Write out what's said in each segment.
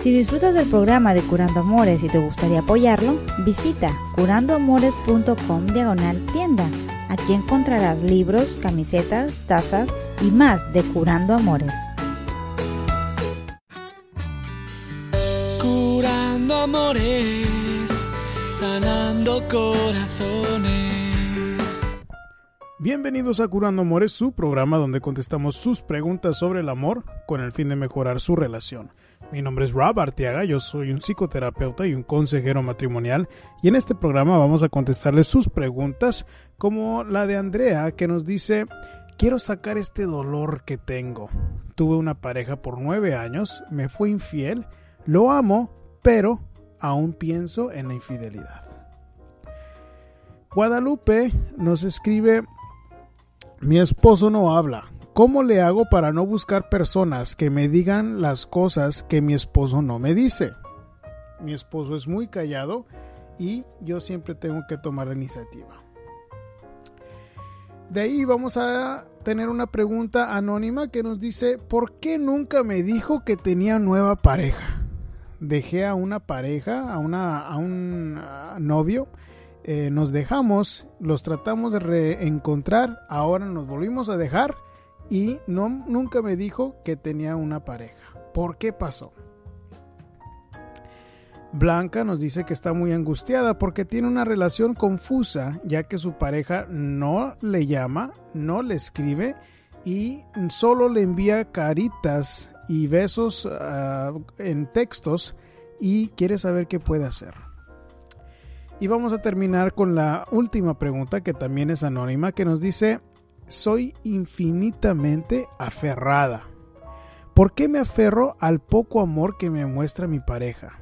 Si disfrutas del programa de Curando Amores y te gustaría apoyarlo, visita curandoamores.com diagonal tienda. Aquí encontrarás libros, camisetas, tazas y más de Curando Amores. Curando amores, sanando corazones. Bienvenidos a Curando Amores, su programa donde contestamos sus preguntas sobre el amor con el fin de mejorar su relación. Mi nombre es Rob Arteaga, yo soy un psicoterapeuta y un consejero matrimonial y en este programa vamos a contestarles sus preguntas como la de Andrea que nos dice quiero sacar este dolor que tengo. Tuve una pareja por nueve años, me fue infiel, lo amo, pero aún pienso en la infidelidad. Guadalupe nos escribe mi esposo no habla, ¿Cómo le hago para no buscar personas que me digan las cosas que mi esposo no me dice? Mi esposo es muy callado y yo siempre tengo que tomar la iniciativa. De ahí vamos a tener una pregunta anónima que nos dice, ¿por qué nunca me dijo que tenía nueva pareja? Dejé a una pareja, a, una, a un novio, eh, nos dejamos, los tratamos de reencontrar, ahora nos volvimos a dejar y no, nunca me dijo que tenía una pareja. ¿Por qué pasó? Blanca nos dice que está muy angustiada porque tiene una relación confusa ya que su pareja no le llama, no le escribe y solo le envía caritas y besos ah, en textos y quiere saber qué puede hacer. Y vamos a terminar con la última pregunta que también es anónima que nos dice soy infinitamente aferrada. ¿Por qué me aferro al poco amor que me muestra mi pareja?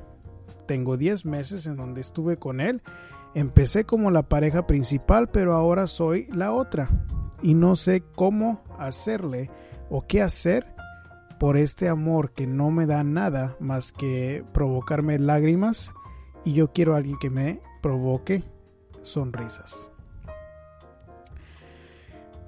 Tengo 10 meses en donde estuve con él. Empecé como la pareja principal, pero ahora soy la otra. Y no sé cómo hacerle o qué hacer por este amor que no me da nada más que provocarme lágrimas. Y yo quiero a alguien que me provoque sonrisas.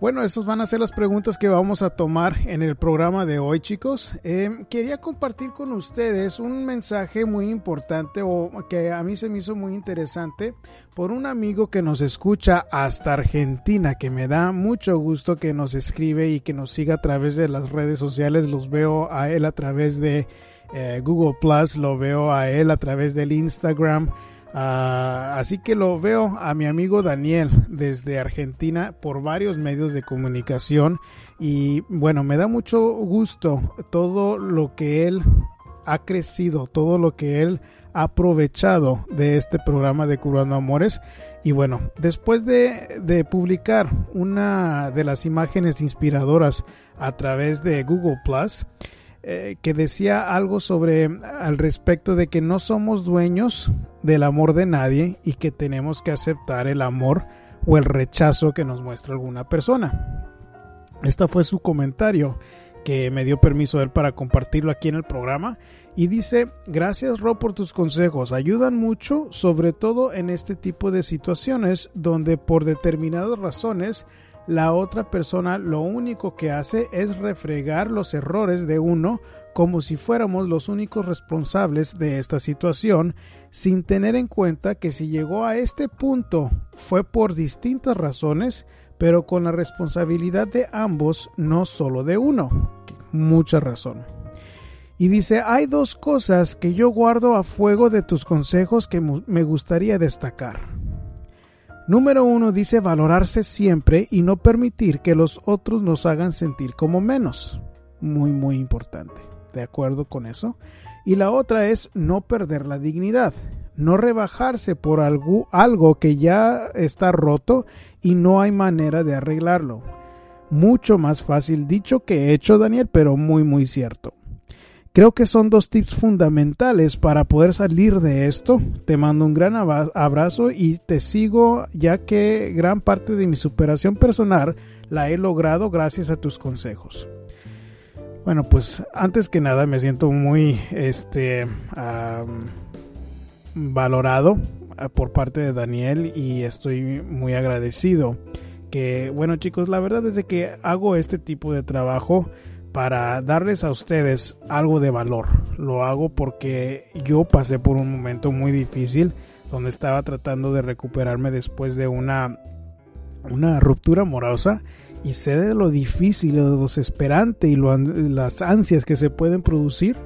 Bueno, esas van a ser las preguntas que vamos a tomar en el programa de hoy, chicos. Eh, quería compartir con ustedes un mensaje muy importante o que a mí se me hizo muy interesante por un amigo que nos escucha hasta Argentina, que me da mucho gusto que nos escribe y que nos siga a través de las redes sociales. Los veo a él a través de eh, Google Plus, lo veo a él a través del Instagram. Ah, así que lo veo a mi amigo Daniel desde Argentina por varios medios de comunicación y bueno, me da mucho gusto todo lo que él ha crecido, todo lo que él ha aprovechado de este programa de Curando Amores. Y bueno, después de, de publicar una de las imágenes inspiradoras a través de Google Plus, eh, que decía algo sobre al respecto de que no somos dueños del amor de nadie y que tenemos que aceptar el amor o el rechazo que nos muestra alguna persona. Este fue su comentario que me dio permiso él para compartirlo aquí en el programa y dice gracias Rob por tus consejos ayudan mucho sobre todo en este tipo de situaciones donde por determinadas razones la otra persona lo único que hace es refregar los errores de uno como si fuéramos los únicos responsables de esta situación, sin tener en cuenta que si llegó a este punto fue por distintas razones, pero con la responsabilidad de ambos, no solo de uno. Mucha razón. Y dice, hay dos cosas que yo guardo a fuego de tus consejos que me gustaría destacar. Número uno dice valorarse siempre y no permitir que los otros nos hagan sentir como menos. Muy, muy importante. ¿De acuerdo con eso? Y la otra es no perder la dignidad. No rebajarse por algo, algo que ya está roto y no hay manera de arreglarlo. Mucho más fácil dicho que hecho, Daniel, pero muy, muy cierto. Creo que son dos tips fundamentales para poder salir de esto. Te mando un gran abrazo y te sigo ya que gran parte de mi superación personal la he logrado gracias a tus consejos. Bueno, pues antes que nada me siento muy este valorado ah, por parte de Daniel y estoy muy agradecido que bueno chicos la verdad es que hago este tipo de trabajo para darles a ustedes algo de valor. Lo hago porque yo pasé por un momento muy difícil donde estaba tratando de recuperarme después de una, una ruptura amorosa y sé de lo difícil, lo desesperante y las ansias que se pueden producir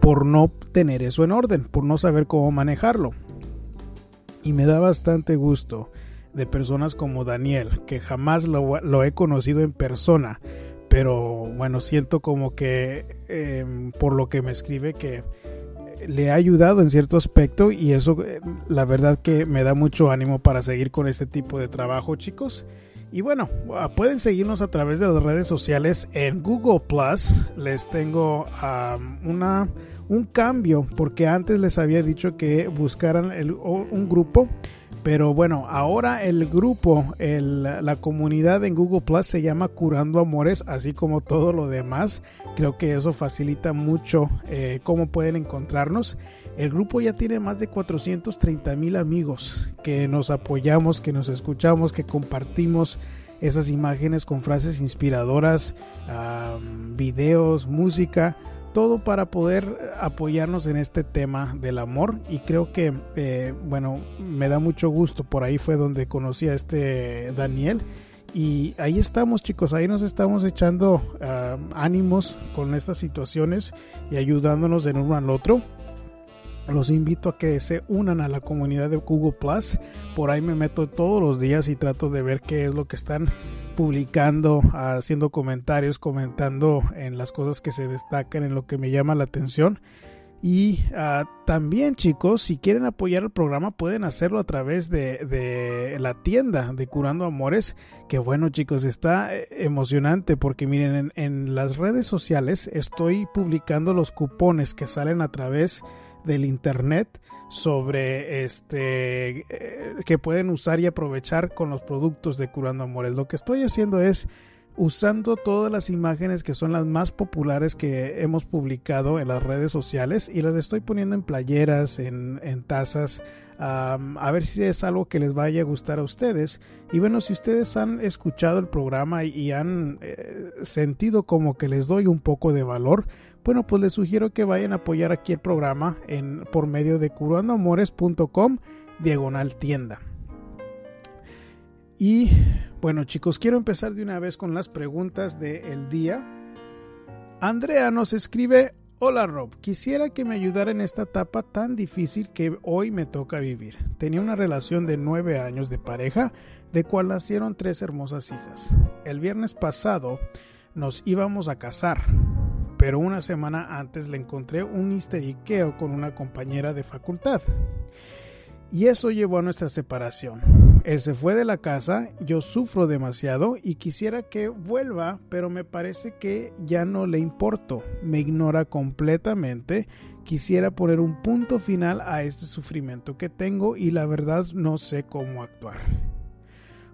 por no tener eso en orden, por no saber cómo manejarlo. Y me da bastante gusto de personas como Daniel, que jamás lo, he conocido en persona, pero bueno, siento como que em, por lo que me escribe que le ha ayudado en cierto aspecto y eso eh, la verdad que me da mucho ánimo para seguir con este tipo de trabajo chicos. Y bueno, ah, pueden seguirnos a través de las redes sociales en Google Plus. Les tengo una, un cambio porque antes les había dicho que buscaran un grupo. Pero bueno, ahora el grupo, la comunidad en Google Plus se llama Curando Amores, así como todo lo demás. Creo que eso facilita mucho eh, cómo pueden encontrarnos. El grupo ya tiene más de 430 mil amigos que nos apoyamos, que nos escuchamos, que compartimos esas imágenes con frases inspiradoras, videos, música, todo para poder apoyarnos en este tema del amor. Y creo que eh, bueno me da mucho gusto. Por ahí fue donde conocí a este Daniel. Y ahí estamos chicos. Ahí nos estamos echando ánimos con estas situaciones y ayudándonos de uno al otro. Los invito a que se unan a la comunidad de Google Plus. Por ahí me meto todos los días y trato de ver qué es lo que están publicando, haciendo comentarios, comentando en las cosas que se destacan, en lo que me llama la atención. Y ah, también chicos, si quieren apoyar el programa pueden hacerlo a través de, la tienda de Curando Amores, que bueno chicos, está eh, emocionante porque miren, en, en las redes sociales estoy publicando los cupones que salen a través de del internet sobre este eh, que pueden usar y aprovechar con los productos de Curando Amores. Lo que estoy haciendo es usando todas las imágenes que son las más populares que hemos publicado en las redes sociales y las estoy poniendo en playeras, en, en tazas, a ver si es algo que les vaya a gustar a ustedes. Y bueno, si ustedes han escuchado el programa y, han eh, sentido como que les doy un poco de valor, bueno, pues les sugiero que vayan a apoyar aquí el programa por medio de curandoamores.com diagonal tienda. Y bueno chicos, quiero empezar de una vez con las preguntas del día. Andrea nos escribe, Hola Rob, quisiera que me ayudara en esta etapa tan difícil que hoy me toca vivir. Tenía una relación de nueve años de pareja, de cual nacieron tres hermosas hijas. El viernes pasado nos íbamos a casar, pero una semana antes le encontré un histeriqueo con una compañera de facultad. Y eso llevó a nuestra separación. Él se fue de la casa, yo sufro demasiado y quisiera que vuelva, pero me parece que ya no le importo, me ignora completamente. Quisiera poner un punto final a este sufrimiento que tengo y la verdad no sé cómo actuar.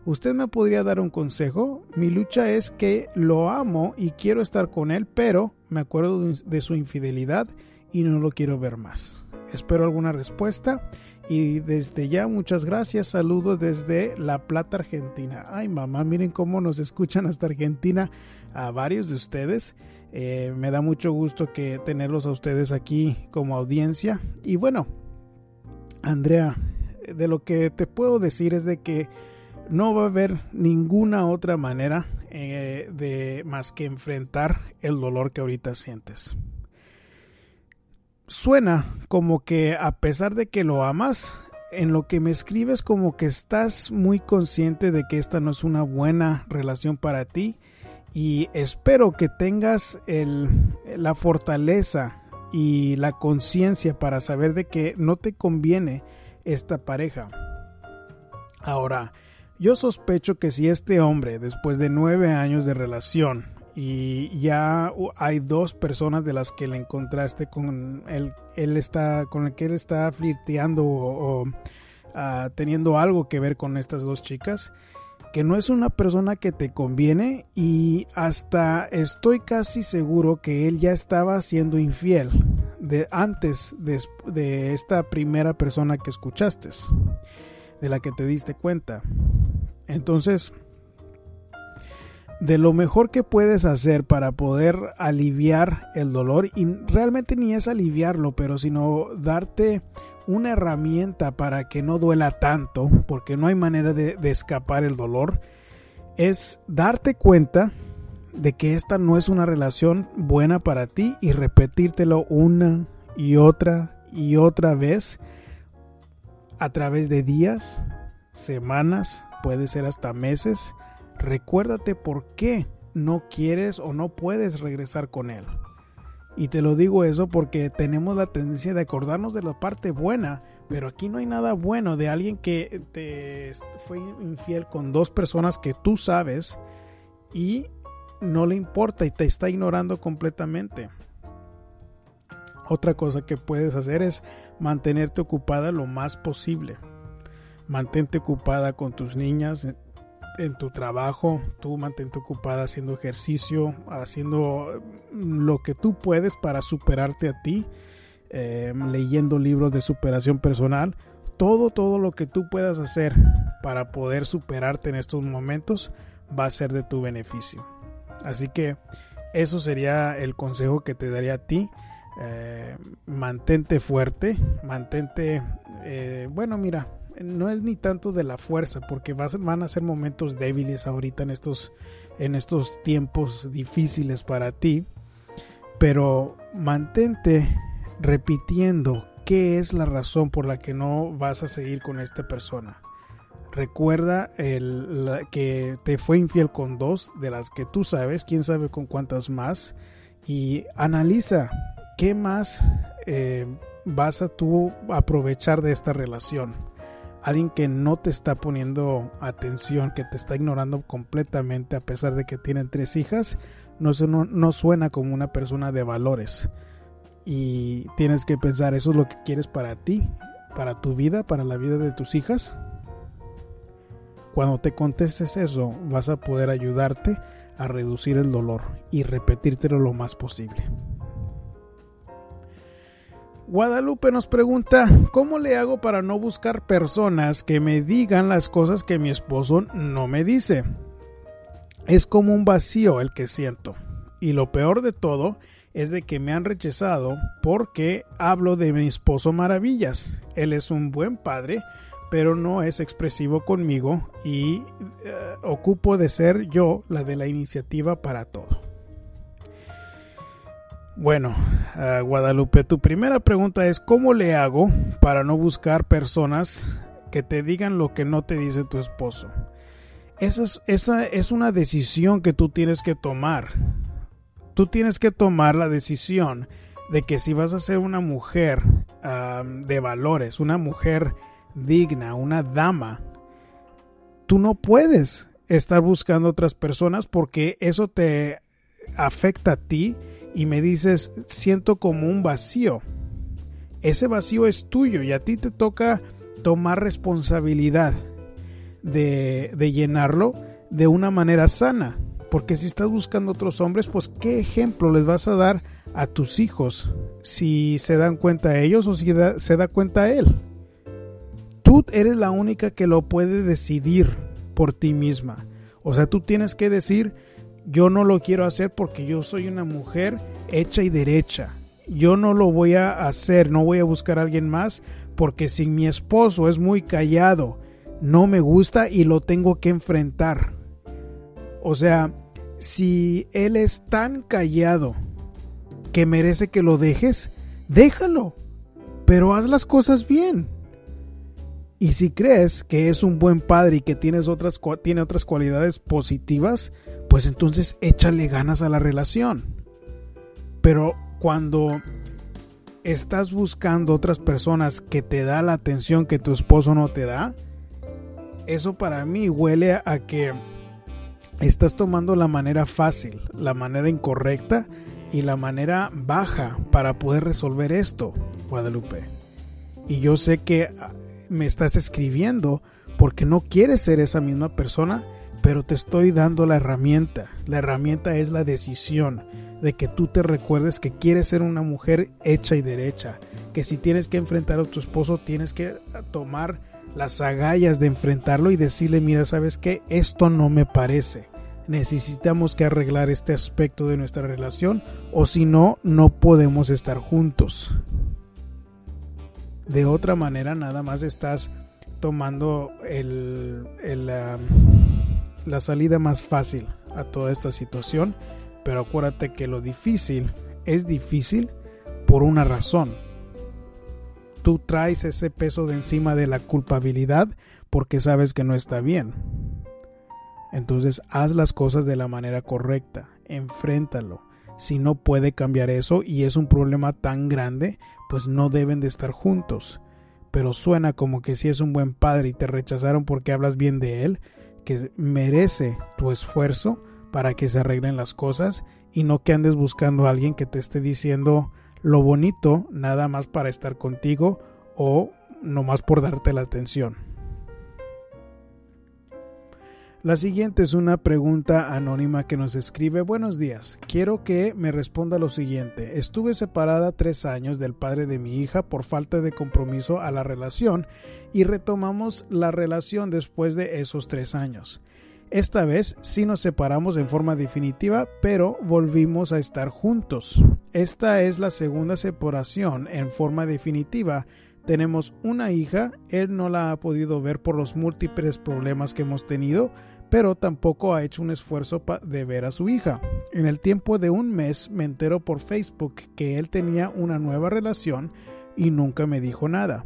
¿Usted me podría dar un consejo? Mi lucha es que lo amo y quiero estar con él, pero me acuerdo de su infidelidad y no lo quiero ver más. Espero alguna respuesta y desde ya, muchas gracias. Saludos desde La Plata, Argentina. Ay, mamá, miren cómo nos escuchan hasta Argentina a varios de ustedes. Eh, me da mucho gusto que tenerlos a ustedes aquí como audiencia. Y bueno, Andrea, de lo que te puedo decir es de que no va a haber ninguna otra manera eh, de más que enfrentar el dolor que ahorita sientes suena como que a pesar de que lo amas, en lo que me escribes como que estás muy consciente de que esta no es una buena relación para ti y espero que tengas el, la fortaleza y la conciencia para saber de que no te conviene esta pareja. Ahora, yo sospecho que si este hombre, después de nueve años de relación, y ya hay dos personas de las que le encontraste con él, él está con el que él está flirteando o, ah, teniendo algo que ver con estas dos chicas que no es una persona que te conviene y hasta estoy casi seguro que él ya estaba siendo infiel de antes de, de esta primera persona que escuchaste de la que te diste cuenta entonces de lo mejor que puedes hacer para poder aliviar el dolor y realmente ni es aliviarlo, pero sino darte una herramienta para que no duela tanto, porque no hay manera de, de escapar el dolor, es darte cuenta de que esta no es una relación buena para ti y repetírtelo una y otra y otra vez a través de días, semanas, puede ser hasta meses. Recuérdate por qué no quieres o no puedes regresar con él. Y te lo digo eso porque tenemos la tendencia de acordarnos de la parte buena, pero aquí no hay nada bueno de alguien que te fue infiel con dos personas que tú sabes y no le importa y te está ignorando completamente. Otra cosa que puedes hacer es mantenerte ocupada lo más posible. Mantente ocupada con tus niñas, en tu trabajo, tú mantente ocupada haciendo ejercicio, haciendo lo que tú puedes para superarte a ti, em, leyendo libros de superación personal, todo, todo lo que tú puedas hacer para poder superarte en estos momentos va a ser de tu beneficio. Así que eso sería el consejo que te daría a ti. Eh, mantente fuerte, mantente, eh, bueno, mira, no es ni tanto de la fuerza, porque van a ser momentos débiles ahorita en estos, en estos tiempos difíciles para ti, pero mantente repitiendo qué es la razón por la que no vas a seguir con esta persona. Recuerda el, que te fue infiel con dos de las que tú sabes, quién sabe con cuántas más, y analiza qué más eh, vas a tú aprovechar de esta relación. Alguien que no te está poniendo atención, que te está ignorando completamente a pesar de que tienen tres hijas, no, suena como una persona de valores. Y tienes que pensar, ¿eso es lo que quieres para ti, para tu vida, para la vida de tus hijas? Cuando te contestes eso, vas a poder ayudarte a reducir el dolor y repetírtelo lo más posible. Guadalupe nos pregunta, ¿cómo le hago para no buscar personas que me digan las cosas que mi esposo no me dice? Es como un vacío el que siento. Y lo peor de todo es de que me han rechazado porque hablo de mi esposo maravillas. Él es un buen padre pero no es expresivo conmigo y eh, ocupo de ser yo la de la iniciativa para todo. Bueno, uh, Guadalupe, tu primera pregunta es ¿cómo le hago para no buscar personas que te digan lo que no te dice tu esposo? Esa es, una decisión que tú tienes que tomar. Tú tienes que tomar la decisión de que si vas a ser una mujer de valores, una mujer digna, una dama, tú no puedes estar buscando otras personas porque eso te afecta a ti y me dices, siento como un vacío. Ese vacío es tuyo y a ti te toca tomar responsabilidad de, llenarlo de una manera sana. Porque si estás buscando otros hombres, pues qué ejemplo les vas a dar a tus hijos si se dan cuenta ellos o si se da cuenta él tú eres la única que lo puede decidir por ti misma. O sea, tú tienes que decir, yo no lo quiero hacer porque yo soy una mujer hecha y derecha. Yo no lo voy a hacer, no voy a buscar a alguien más porque si mi esposo es muy callado, no me gusta y lo tengo que enfrentar. O sea, si él es tan callado que merece que lo dejes, déjalo. Pero haz las cosas bien. Y si crees que es un buen padre y que tienes otras, tiene otras cualidades positivas, pues entonces échale ganas a la relación. Pero cuando estás buscando otras personas que te da la atención que tu esposo no te da, eso para mí huele a que estás tomando la manera fácil, la manera incorrecta y la manera baja para poder resolver esto, Guadalupe. Y yo sé que me estás escribiendo porque no quieres ser esa misma persona, pero te estoy dando la herramienta. La herramienta es la decisión de que tú te recuerdes que quieres ser una mujer hecha y derecha, que si tienes que enfrentar a tu esposo tienes que tomar las agallas de enfrentarlo y decirle, mira, ¿sabes qué? Esto no me parece. necesitamos que arreglar este aspecto de nuestra relación o si no, no podemos estar juntos. De otra manera, nada más estás tomando el, la salida más fácil a toda esta situación, pero acuérdate que lo difícil es difícil por una razón. Tú traes ese peso de encima de la culpabilidad porque sabes que no está bien. Entonces haz las cosas de la manera correcta, enfréntalo. Si no puede cambiar eso y es un problema tan grande, pues no deben de estar juntos. Pero suena como que si es un buen padre y te rechazaron porque hablas bien de él, que merece tu esfuerzo para que se arreglen las cosas y no que andes buscando a alguien que te esté diciendo lo bonito nada más para estar contigo o nomás por darte la atención. La siguiente es una pregunta anónima que nos escribe Buenos días, quiero que me responda lo siguiente. Estuve separada tres años del padre de mi hija por falta de compromiso a la relación y retomamos la relación después de esos tres años. Esta vez sí nos separamos en forma definitiva, pero volvimos a estar juntos. Esta es la segunda separación en forma definitiva tenemos una hija, él no la ha podido ver por los múltiples problemas que hemos tenido, pero tampoco ha hecho un esfuerzo de ver a su hija. En el tiempo de un mes me entero por Facebook que él tenía una nueva relación y nunca me dijo nada.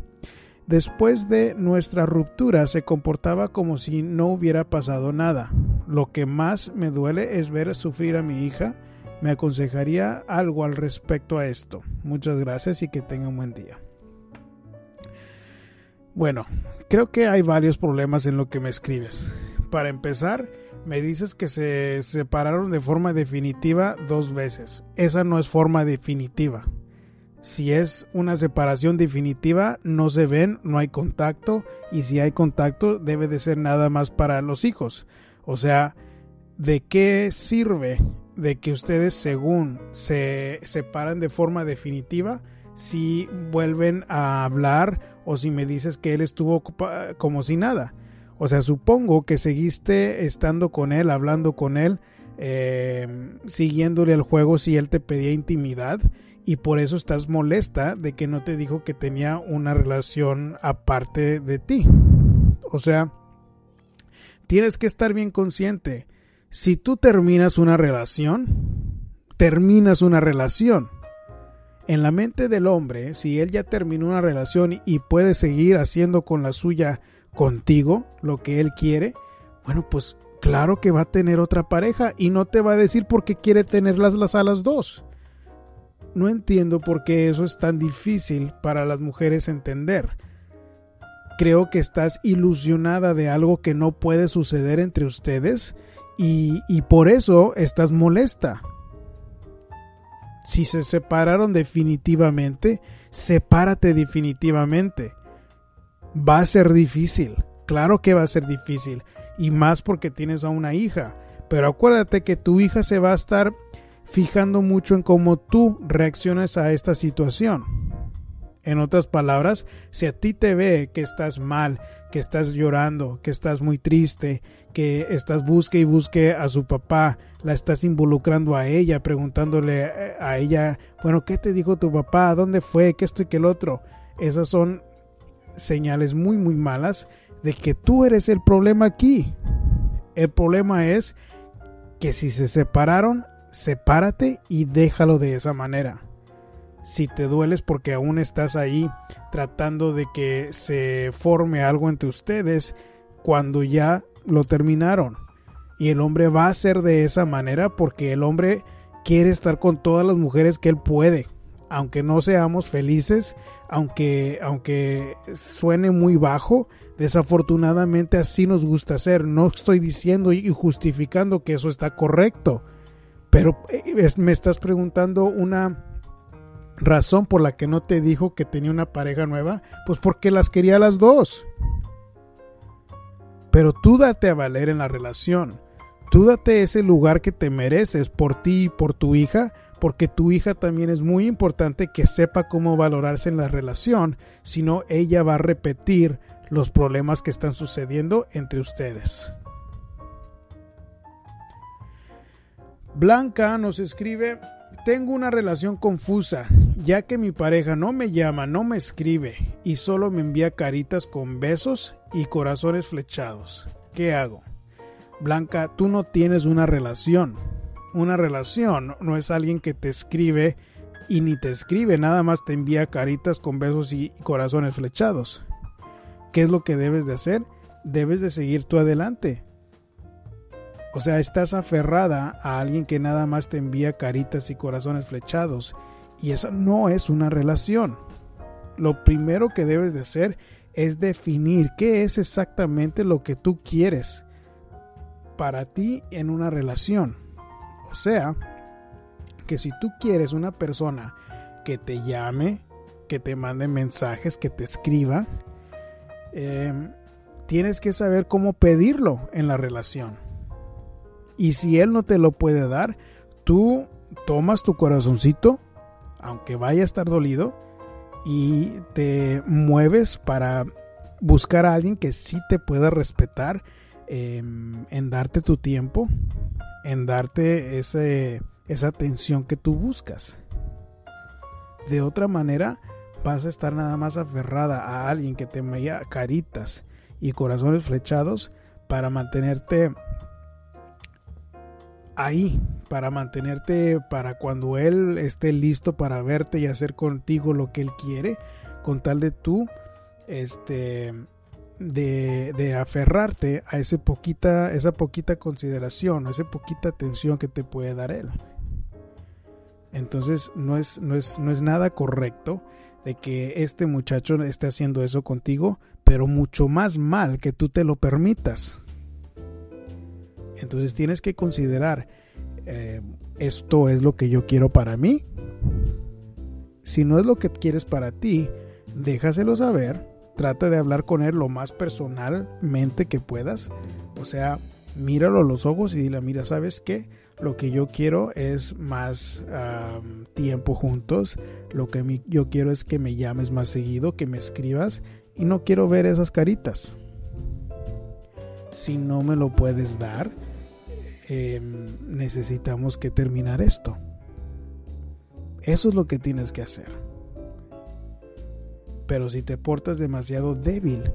Después de nuestra ruptura se comportaba como si no hubiera pasado nada. Lo que más me duele es ver sufrir a mi hija. Me aconsejaría algo al respecto a esto. Muchas gracias y que tenga un buen día. Bueno, creo que hay varios problemas en lo que me escribes para empezar, me dices que se separaron de forma definitiva dos veces. Esa no es forma definitiva. Si es una separación definitiva, no se ven, no hay contacto y si hay contacto debe de ser nada más para los hijos. O sea, ¿de qué sirve de que ustedes según se separan de forma definitiva si vuelven a hablar o si me dices que él estuvo como si nada? O sea, supongo que seguiste estando con él, hablando con él, eh, siguiéndole el juego si él te pedía intimidad y por eso estás molesta de que no te dijo que tenía una relación aparte de ti. O sea, tienes que estar bien consciente. Si tú terminas una relación, terminas una relación. En la mente del hombre, si él ya terminó una relación y puede seguir haciendo con la suya contigo lo que él quiere, bueno, pues claro que va a tener otra pareja y no te va a decir por qué quiere tenerlas las a las dos. No entiendo por qué eso es tan difícil para las mujeres entender. Creo que estás ilusionada de algo que no puede suceder entre ustedes y, y por eso estás molesta. Si se separaron definitivamente, sepárate definitivamente va a ser difícil. Claro que va a ser difícil. Y más porque tienes a una hija. Pero acuérdate que tu hija se va a estar fijando mucho en cómo tú reaccionas a esta situación. En otras palabras, si a ti te ve que estás mal, que estás llorando, que estás muy triste, que estás busque y busque a su papá, la estás involucrando a ella, preguntándole eh, a ella, bueno, ¿qué te dijo tu papá? ¿Dónde fue? ¿Qué esto y qué el otro? Esas son señales muy muy malas de que tú eres el problema aquí. El problema es que si se separaron, sepárate y déjalo de esa manera. Si te dueles porque aún estás ahí tratando de que se forme algo entre ustedes cuando ya lo terminaron. Y el hombre va a ser de esa manera porque el hombre quiere estar con todas las mujeres que él puede. Aunque no seamos felices, aunque, aunque suene muy bajo, desafortunadamente así nos gusta hacer. No estoy diciendo y justificando que eso está correcto, pero eh, me estás preguntando una razón por la que no te dijo que tenía una pareja nueva, pues porque las quería las dos. Pero tú date a valer en la relación. Tú date ese lugar que te mereces por ti y por tu hija, porque tu hija también es muy importante que sepa cómo valorarse en la relación, si no ella va a repetir los problemas que están sucediendo entre ustedes. Blanca nos escribe, tengo una relación confusa, ya que mi pareja no me llama, no me escribe y solo me envía caritas con besos y corazones flechados. ¿Qué hago? Blanca, tú no tienes una relación. Una relación no es alguien que te escribe y ni te escribe, nada más te envía caritas con besos y corazones flechados. ¿Qué es lo que debes de hacer? Debes de seguir tú adelante. O sea, estás aferrada a alguien que nada más te envía caritas y corazones flechados. Y esa no es una relación. Lo primero que debes de hacer es definir qué es exactamente lo que tú quieres para ti en una relación. O sea, que si tú quieres una persona que te llame, que te mande mensajes, que te escriba, em, tienes que saber cómo pedirlo en la relación. Y si Él no te lo puede dar, tú tomas tu corazoncito, aunque vaya a estar dolido, y te mueves para buscar a alguien que sí te pueda respetar em, en darte tu tiempo, en darte ese, esa atención que tú buscas. De otra manera, vas a estar nada más aferrada a alguien que te maya caritas y corazones flechados para mantenerte ahí para mantenerte para cuando él esté listo para verte y hacer contigo lo que él quiere con tal de tú este de, de aferrarte a ese poquita esa poquita consideración esa poquita atención que te puede dar él entonces no es, no es, no es nada correcto de que este muchacho esté haciendo eso contigo, pero mucho más mal que tú te lo permitas. Entonces tienes que considerar, eh, esto es lo que yo quiero para mí. Si no es lo que quieres para ti, déjaselo saber. Trata de hablar con él lo más personalmente que puedas. O sea, míralo a los ojos y dile, mira, ¿sabes qué? Lo que yo quiero es más tiempo juntos. Lo que yo quiero es que me llames más seguido, que me escribas. Y no quiero ver esas caritas. Si no me lo puedes dar, Em, necesitamos que terminar esto. Eso es lo que tienes que hacer. Pero si te portas demasiado débil,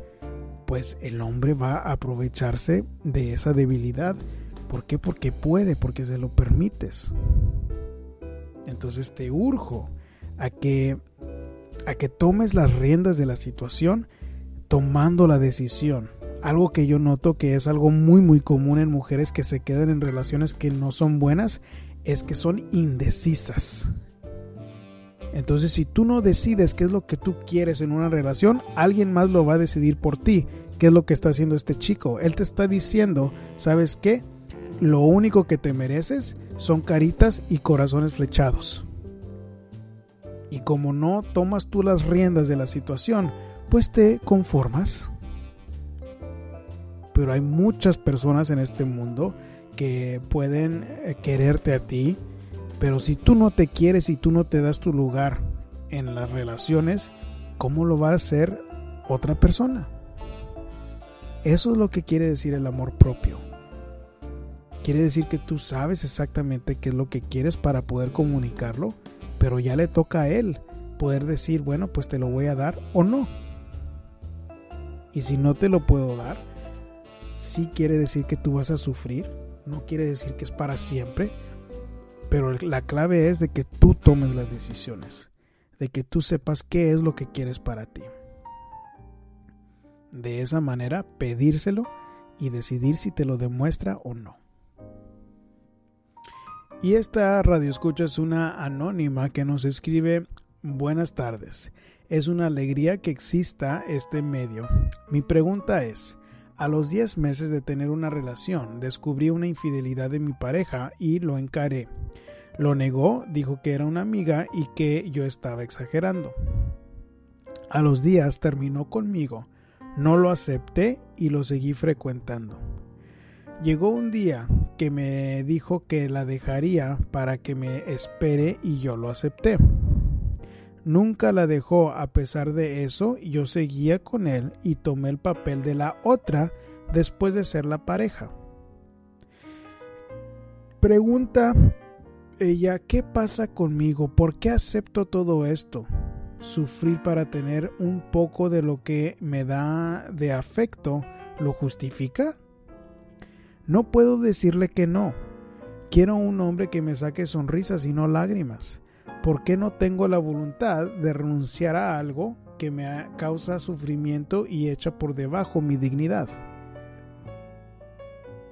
pues el hombre va a aprovecharse de esa debilidad. ¿Por qué? Porque puede, porque se lo permites. Entonces te urjo a que a que tomes las riendas de la situación tomando la decisión algo que yo noto que es algo muy muy común en mujeres que se quedan en relaciones que no son buenas es que son indecisas. Entonces si tú no decides qué es lo que tú quieres en una relación, alguien más lo va a decidir por ti. ¿Qué es lo que está haciendo este chico? Él te está diciendo, ¿sabes qué? Lo único que te mereces son caritas y corazones flechados. Y como no tomas tú las riendas de la situación, pues te conformas pero hay muchas personas en este mundo que pueden eh, quererte a ti, pero si tú no te quieres y tú no te das tu lugar en las relaciones, ¿cómo lo va a hacer otra persona? Eso es lo que quiere decir el amor propio. Quiere decir que tú sabes exactamente qué es lo que quieres para poder comunicarlo, pero ya le toca a él poder decir, bueno, pues te lo voy a dar o no. Y si no te lo puedo dar, sí quiere decir que tú vas a sufrir, no quiere decir que es para siempre, pero la clave es de que tú tomes las decisiones, de que tú sepas qué es lo que quieres para ti. De esa manera, pedírselo y decidir si te lo demuestra o no. Y esta radio escucha es una anónima que nos escribe Buenas tardes. Es una alegría que exista este medio. Mi pregunta es, a los 10 meses de tener una relación, descubrí una infidelidad de mi pareja y lo encaré. Lo negó, dijo que era una amiga y que yo estaba exagerando. A los días terminó conmigo, no lo acepté y lo seguí frecuentando. Llegó un día que me dijo que la dejaría para que me espere y yo lo acepté. Nunca la dejó a pesar de eso, yo seguía con él y tomé el papel de la otra después de ser la pareja. pregunta ella, ¿qué pasa conmigo? ¿Por qué acepto todo esto? Sufrir para tener un poco de lo que me da de afecto, ¿lo justifica? No puedo decirle que no. Quiero un hombre que me saque sonrisas y no lágrimas. ¿Por qué no tengo la voluntad de renunciar a algo que me causa sufrimiento y echa por debajo mi dignidad?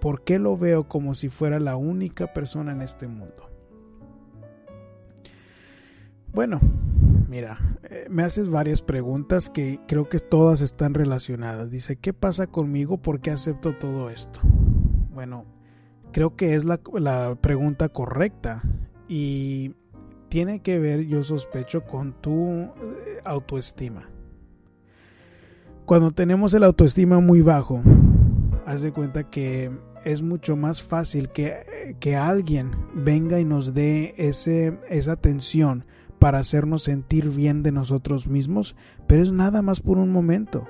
¿Por qué lo veo como si fuera la única persona en este mundo? Bueno, mira, eh, me haces varias preguntas que creo que todas están relacionadas. Dice, ¿qué pasa conmigo? ¿Por qué acepto todo esto? Bueno, creo que es la, la pregunta correcta y tiene que ver, yo sospecho, con tu eh, autoestima. Cuando tenemos el autoestima muy bajo, haz de cuenta que es mucho más fácil que, que alguien venga y nos dé ese, esa atención para hacernos sentir bien de nosotros mismos, pero es nada más por un momento.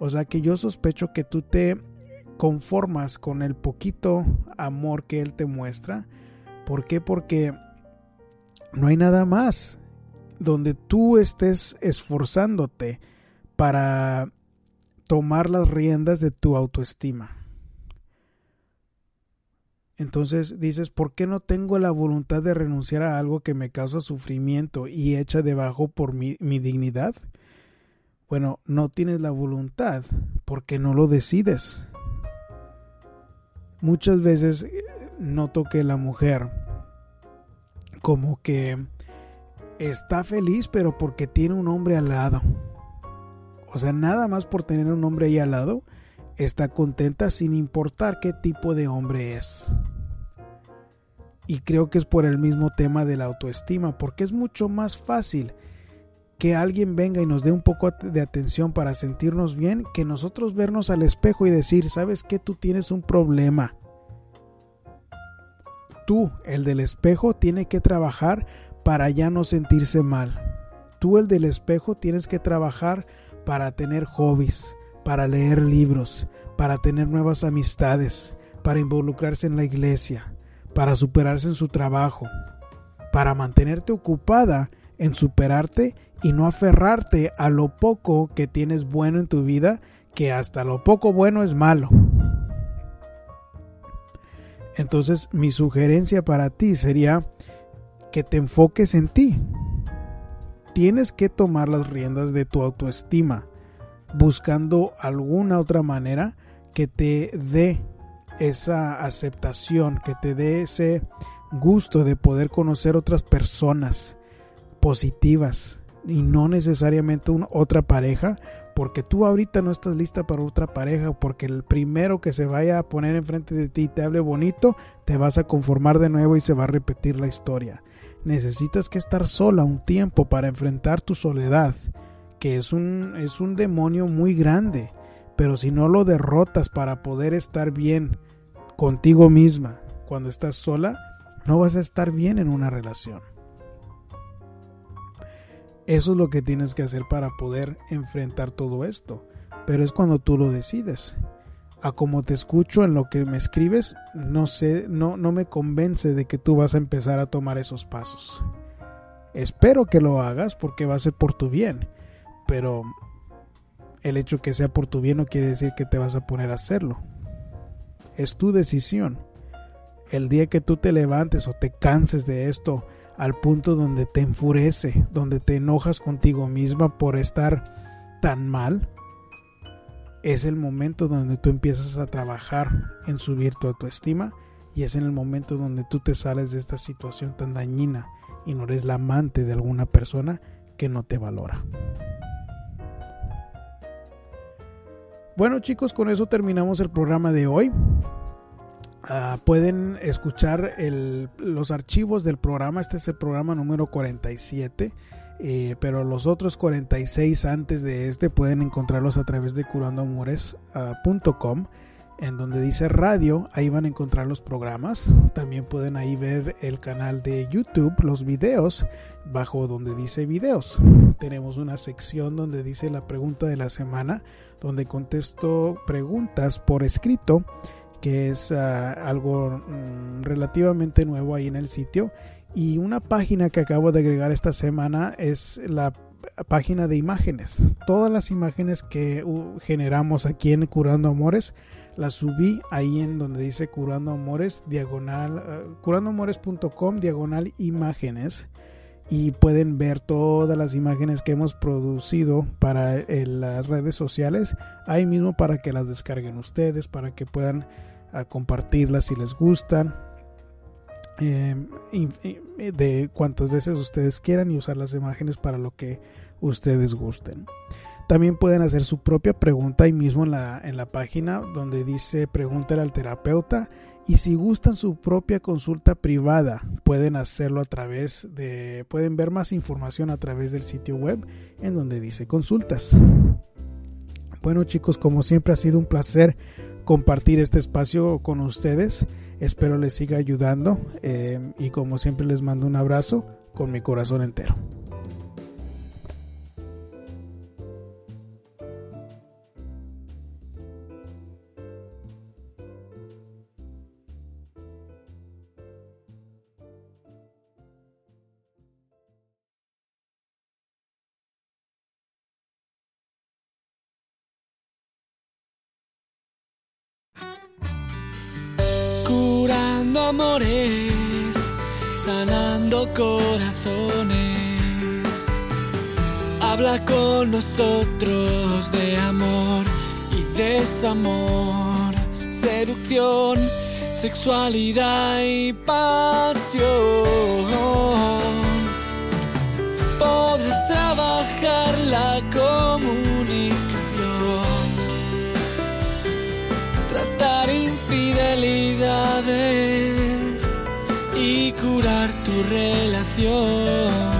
O sea que yo sospecho que tú te conformas con el poquito amor que Él te muestra. ¿Por qué? Porque no hay nada más donde tú estés esforzándote para tomar las riendas de tu autoestima. Entonces dices, ¿por qué no tengo la voluntad de renunciar a algo que me causa sufrimiento y echa debajo por mi, mi dignidad? Bueno, no tienes la voluntad porque no lo decides. Muchas veces eh, noto que la mujer como que está feliz pero porque tiene un hombre al lado. O sea, nada más por tener un hombre ahí al lado, está contenta sin importar qué tipo de hombre es. Y creo que es por el mismo tema de la autoestima, porque es mucho más fácil que alguien venga y nos dé un poco de atención para sentirnos bien que nosotros vernos al espejo y decir, ¿sabes qué? Tú tienes un problema. Tú, el del espejo, tiene que trabajar para ya no sentirse mal. Tú, el del espejo, tienes que trabajar para tener hobbies, para leer libros, para tener nuevas amistades, para involucrarse en la iglesia, para superarse en su trabajo, para mantenerte ocupada en superarte y no aferrarte a lo poco que tienes bueno en tu vida, que hasta lo poco bueno es malo. Entonces mi sugerencia para ti sería que te enfoques en ti. Tienes que tomar las riendas de tu autoestima buscando alguna otra manera que te dé esa aceptación, que te dé ese gusto de poder conocer otras personas positivas y no necesariamente una, otra pareja, porque tú ahorita no estás lista para otra pareja, porque el primero que se vaya a poner enfrente de ti y te hable bonito, te vas a conformar de nuevo y se va a repetir la historia. Necesitas que estar sola un tiempo para enfrentar tu soledad que es un, es un demonio muy grande, pero si no lo derrotas para poder estar bien contigo misma cuando estás sola, no vas a estar bien en una relación. Eso es lo que tienes que hacer para poder enfrentar todo esto, pero es cuando tú lo decides. A como te escucho en lo que me escribes, no sé, no, no me convence de que tú vas a empezar a tomar esos pasos. Espero que lo hagas porque va a ser por tu bien pero el hecho que sea por tu bien no quiere decir que te vas a poner a hacerlo. Es tu decisión. El día que tú te levantes o te canses de esto al punto donde te enfurece, donde te enojas contigo misma por estar tan mal, es el momento donde tú empiezas a trabajar en subir tu autoestima y es en el momento donde tú te sales de esta situación tan dañina y no eres la amante de alguna persona que no te valora. Bueno chicos, con eso terminamos el programa de hoy. Ah, pueden escuchar los archivos del programa. Este es el programa número 47. pero los otros 46 antes de este pueden encontrarlos a través de curandoamores.com. en donde dice radio, ahí van a encontrar los programas. También pueden ahí ver el canal de YouTube, los videos, bajo donde dice videos. Tenemos una sección donde dice la pregunta de la semana donde contesto preguntas por escrito que es ah, algo mm, relativamente nuevo ahí en el sitio. Y una página que acabo de agregar esta semana es la página de imágenes. Todas las imágenes que uh, generamos aquí en Curando Amores las subí ahí en donde dice Curando Amores, diagonal, uh, curandoamores.com, diagonal imágenes. Y pueden ver todas las imágenes que hemos producido para eh, las redes sociales. Ahí mismo para que las descarguen ustedes, para que puedan uh, compartirlas si les gustan. Em, de cuantas veces ustedes quieran y usar las imágenes para lo que ustedes gusten. También pueden hacer su propia pregunta ahí mismo en la, en la página donde dice pregúntale al terapeuta y si gustan su propia consulta privada pueden hacerlo a través de pueden ver más información a través del sitio web en donde dice consultas. Bueno chicos, como siempre ha sido un placer compartir este espacio con ustedes. Espero les siga ayudando eh, y como siempre les mando un abrazo con mi corazón entero. Amores, sanando corazones. Habla con nosotros de amor y desamor, seducción, sexualidad y pasión. Podrás trabajar la comunicación, tratar infidelidades y curar tu relación.